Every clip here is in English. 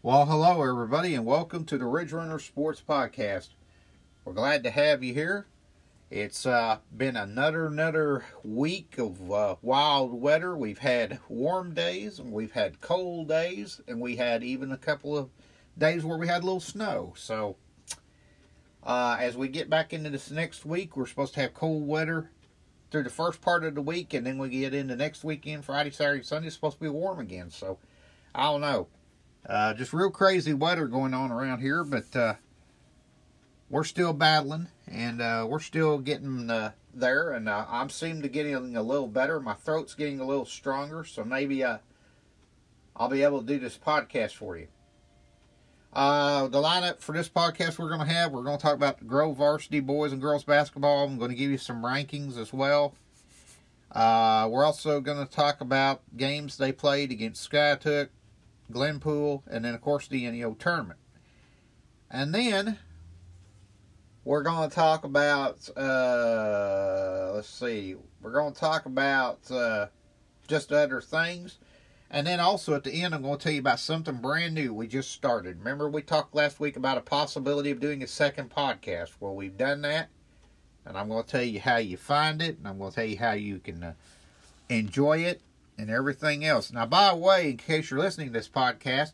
Well, hello, everybody, and welcome to the Ridge Runner Sports Podcast. We're glad to have you here. It's uh, been another another week of uh, wild weather. We've had warm days, and we've had cold days, and we had even a couple of days where we had a little snow. So, uh, as we get back into this next week, we're supposed to have cold weather through the first part of the week, and then we get into next weekend, Friday, Saturday, Sunday. It's supposed to be warm again. So, I don't know. Uh, just real crazy weather going on around here, but uh, we're still battling and uh, we're still getting uh, there. And uh, I'm seeming to getting a little better. My throat's getting a little stronger, so maybe uh, I'll be able to do this podcast for you. the lineup for this podcast we're going to have, we're going to talk about the Grove varsity boys and girls basketball. I'm going to give you some rankings as well. we're also going to talk about games they played against Skiatook, Glenpool, and then, of course, the NEO tournament. And then we're going to talk about, uh, let's see, we're going to talk about uh, just other things. And then also at the end, I'm going to tell you about something brand new we just started. Remember, we talked last week about a possibility of doing a second podcast. Well, we've done that. And I'm going to tell you how you find it, and I'm going to tell you how you can uh, enjoy it and everything else. Now, by the way, in case you're listening to this podcast,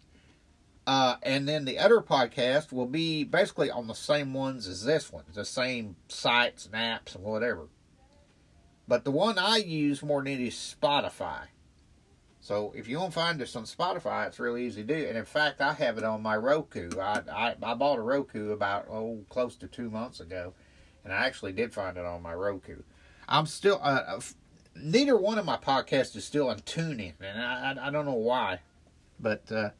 uh, and then the other podcast will be basically on the same ones as this one, the same sites and apps and whatever. But the one I use more than any is Spotify. So if you want to find us on Spotify, it's really easy to do. And in fact, I have it on my Roku. I, I, I bought a Roku about, oh, close to two months ago. And I actually did find it on my Roku. I'm still, uh, neither one of my podcasts is still on TuneIn, and I, I, don't know why. But uh,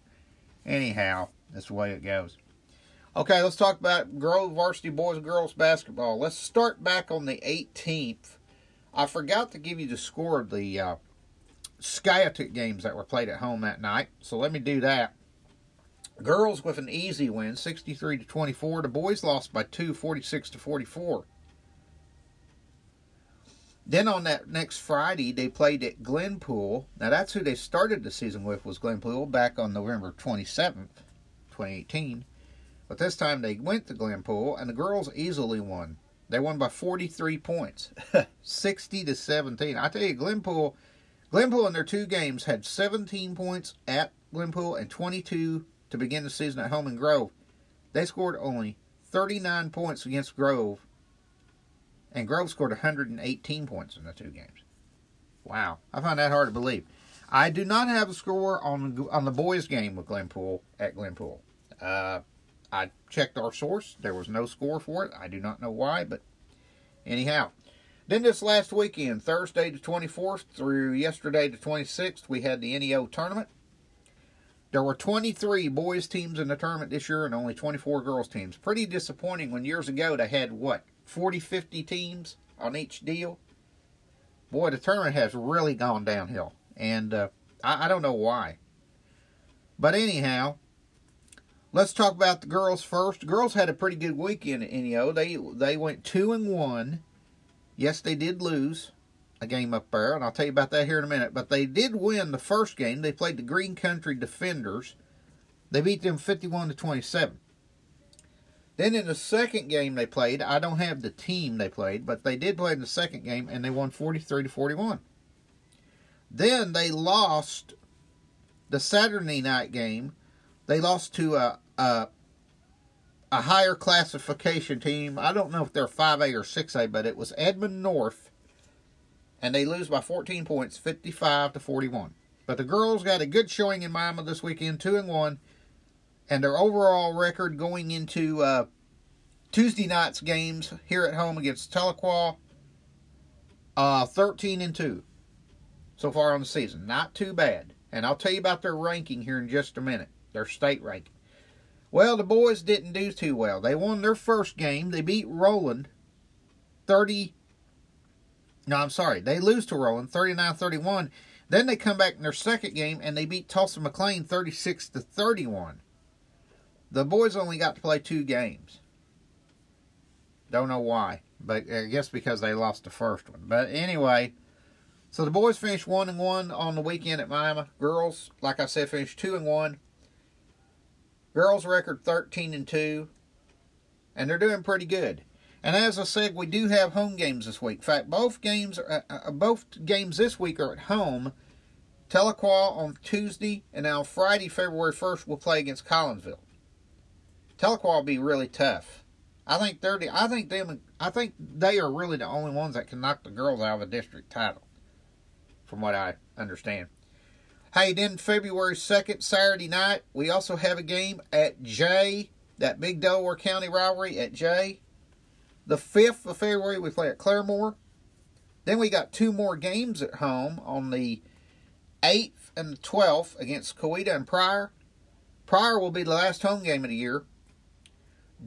anyhow, that's the way it goes. Okay, let's talk about Grove Varsity Boys and Girls Basketball. Let's start back on the 18th. I forgot to give you the score of the uh, games that were played at home that night, so let me do that. Girls with an easy win, 63 to 24. The boys lost by two, 46 to 44. Then on that next Friday, they played at Glenpool. Now that's who they started the season with was Glenpool back on November 27th, 2018. But this time they went to Glenpool and the girls easily won. They won by 43 points, 60 to 17. I tell you, Glenpool, Glenpool in their two games had 17 points at Glenpool and 22 to begin the season at home in Grove. They scored only 39 points against Grove and Grove scored 118 points in the two games. Wow, I find that hard to believe. I do not have a score on on the boys' game with Glenpool at Glenpool. Uh, I checked our source; there was no score for it. I do not know why, but anyhow. Then this last weekend, Thursday the 24th through yesterday the 26th, we had the NEO tournament. There were 23 boys teams in the tournament this year and only 24 girls teams. Pretty disappointing when years ago they had what 40, 50 teams on each deal. Boy, the tournament has really gone downhill, and uh, I, I don't know why. But anyhow, let's talk about the girls first. The girls had a pretty good weekend at NEO. They they went two and one. Yes, they did lose a game up there, and I'll tell you about that here in a minute. But they did win the first game. They played the Green Country Defenders. They beat them 51 to 27. Then in the second game they played, I don't have the team they played, but they did play in the second game and they won 43 to 41. Then they lost the Saturday night game. They lost to a, a a higher classification team. I don't know if they're 5A or 6A, but it was Edmond North and they lose by 14 points, 55 to 41. But the girls got a good showing in Miami this weekend, 2 and 1 and their overall record going into uh, Tuesday night's games here at home against Tahlequah, uh, 13 and 2 so far on the season. Not too bad. And I'll tell you about their ranking here in just a minute, their state ranking. Well, the boys didn't do too well. They won their first game. They beat Roland 30. No, I'm sorry. They lose to Roland 39 31. Then they come back in their second game and they beat Tulsa McLain 36 to 31. The boys only got to play two games. Don't know why, but I guess because they lost the first one. But anyway, so the boys finished one and one on the weekend at Miami. Girls, like I said, finished two and one. Girls record 13 and 2, and they're doing pretty good. And as I said, we do have home games this week. In fact, both games are, uh, uh both games this week are at home. Tahlequah on Tuesday, and now Friday, February 1st, we'll play against Collinsville. Tahlequah will be really tough. I think they're the, I think them I think they are really the only ones that can knock the girls out of a district title, from what I understand. Hey, then February 2nd, Saturday night, we also have a game at Jay, that big Delaware County rivalry at Jay. The 5th of February, we play at Claremore. Then we got two more games at home on the 8th and the 12th against Coweta and Pryor. Pryor will be the last home game of the year.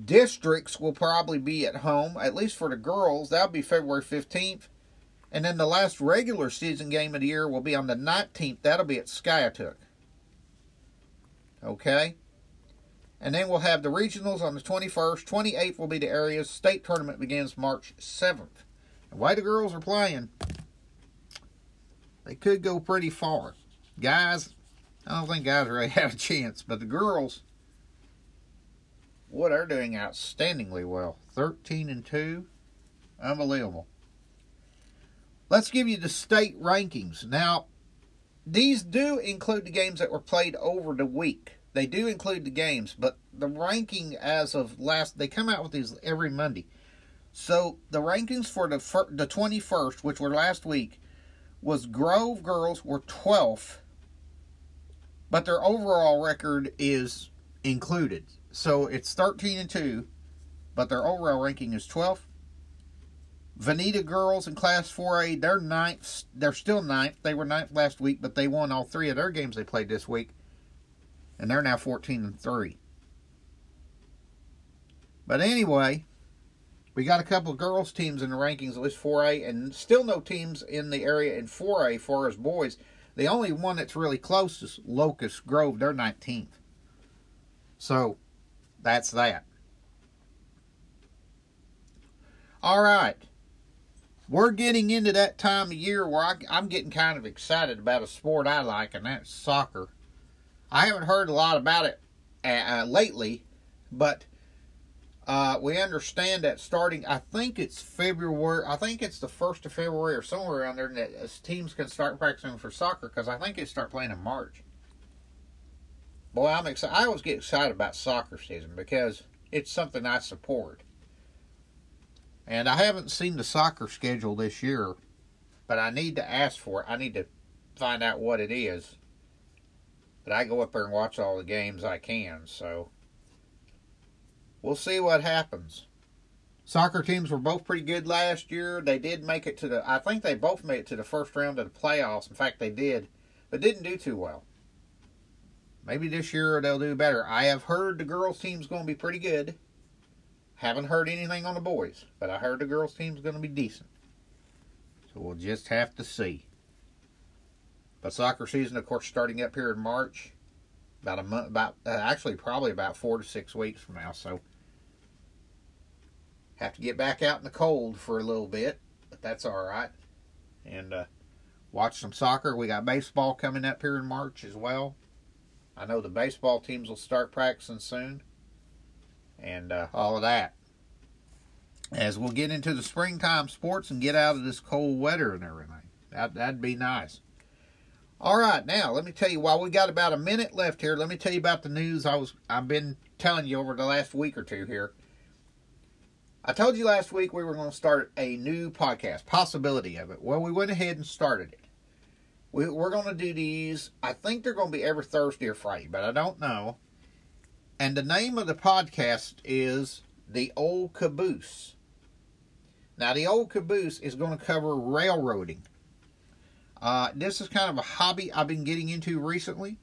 Districts will probably be at home, at least for the girls. That'll be February 15th. And then the last regular season game of the year will be on the 19th. That'll be at Skiatook. Okay? And then we'll have the regionals on the 21st. 28th will be the areas. State tournament begins March 7th. The way the girls are playing, they could go pretty far. Guys, I don't think guys really have a chance, but the girls, what are doing outstandingly well. 13 and 2. Unbelievable. Let's give you the state rankings. Now, these do include the games that were played over the week. They do include the games, but the ranking as of last, they come out with these every Monday. So the rankings for the the 21st, which were last week, was Grove girls were 12th, but their overall record is included. So it's 13 and 2, but their overall ranking is 12th. Vinita girls in Class 4A, they're ninth. They're still ninth. They were ninth last week, but they won all three of their games they played this week, and they're now 14 and three. But anyway, we got a couple of girls teams in the rankings, at least 4A, and still no teams in the area in 4A for as boys. The only one that's really close is Locust Grove. They're 19th. So that's that. All right we're getting into that time of year where I, am getting kind of excited about a sport I like, and that's soccer. I haven't heard a lot about it uh, uh, lately, but uh, we understand that starting, I think it's February, I think it's the 1st of February or somewhere around there, that teams can start practicing for soccer because I think they start playing in March. Boy, I'm excited. I always get excited about soccer season because it's something I support. And I haven't seen the soccer schedule this year, but I need to ask for it. I need to find out what it is. But I go up there and watch all the games I can, so we'll see what happens. Soccer teams were both pretty good last year. They did make it to the I think they both made it to the first round of the playoffs. In fact, they did, but didn't do too well. Maybe this year they'll do better. I have heard the girls team's going to be pretty good. Haven't heard anything on the boys, but I heard the girls' team's going to be decent. So we'll just have to see. But soccer season, of course, starting up here in March, about a month, about uh, actually probably about four to six weeks from now. So have to get back out in the cold for a little bit, but that's all right. And uh, watch some soccer. We got baseball coming up here in March as well. I know the baseball teams will start practicing soon and uh, all of that. As we'll get into the springtime sports and get out of this cold weather and everything. That, that'd be nice. All right, now let me tell you. While we got about a minute left here, let me tell you about the news I was I've been telling you over the last week or two here. I told you last week we were going to start a new podcast, possibility of it. Well, we went ahead and started it. We, are going to do these. I think they're going to be every Thursday or Friday, but I don't know. And the name of the podcast is The Old Caboose. Now, The Old Caboose is going to cover railroading. Uh, this is kind of a hobby I've been getting into recently.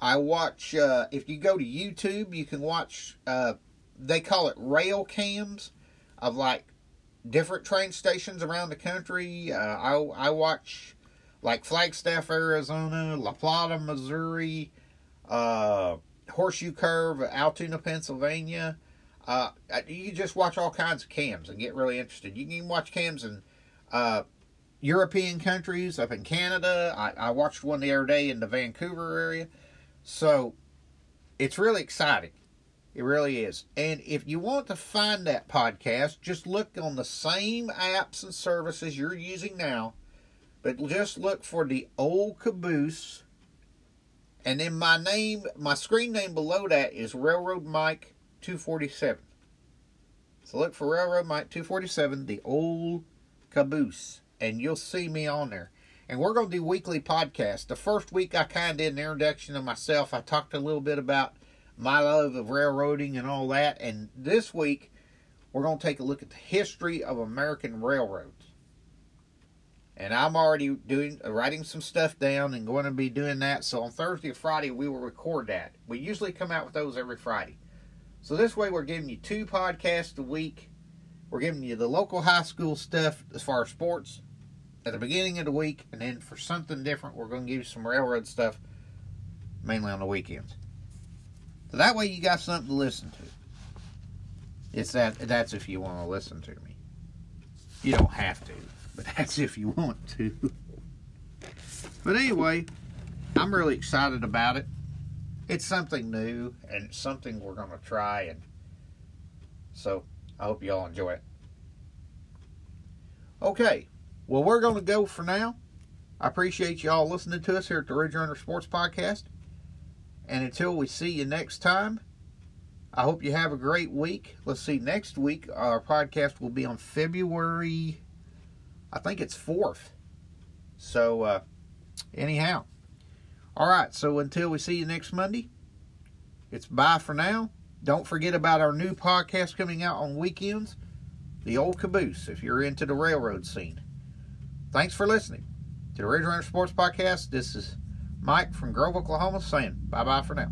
I watch, uh, if you go to YouTube, you can watch, uh, they call it rail cams of like different train stations around the country. Uh, I, I watch like Flagstaff, Arizona, La Plata, Missouri, uh, Horseshoe Curve, Altoona, Pennsylvania. Uh, you just watch all kinds of cams and get really interested. You can watch cams in uh, European countries, up in Canada. I, I watched one the other day in the Vancouver area. So it's really exciting. It really is. And if you want to find that podcast, just look on the same apps and services you're using now, but just look for the old caboose. And then my name, my screen name below that is Railroad Mike 247. So look for Railroad Mike 247, the old caboose, and you'll see me on there. And we're going to do weekly podcasts. The first week I kind of did an introduction of myself. I talked a little bit about my love of railroading and all that. And this week, we're going to take a look at the history of American railroads. And I'm already doing writing some stuff down and going to be doing that. So on Thursday or Friday, we will record that. We usually come out with those every Friday. So this way, we're giving you two podcasts a week. We're giving you the local high school stuff as far as sports at the beginning of the week, and then for something different, we're going to give you some railroad stuff mainly on the weekends. So that way you got something to listen to. It's that that's if you want to listen to me. You don't have to, but that's if you want to. But anyway, I'm really excited about it. It's something new and it's something we're going to try and so I hope you all enjoy it. Okay, well we're going to go for now. I appreciate you all listening to us here at the Ridge Runner Sports Podcast. And until we see you next time, I hope you have a great week. Let's see, next week our podcast will be on February, I think it's 4th. So, uh, anyhow. All right, so until we see you next Monday, it's bye for now. Don't forget about our new podcast coming out on weekends, The Old Caboose, if you're into the railroad scene. Thanks for listening to the Ridge Runner Sports Podcast. This is Mike from Grove, Oklahoma, saying bye bye for now.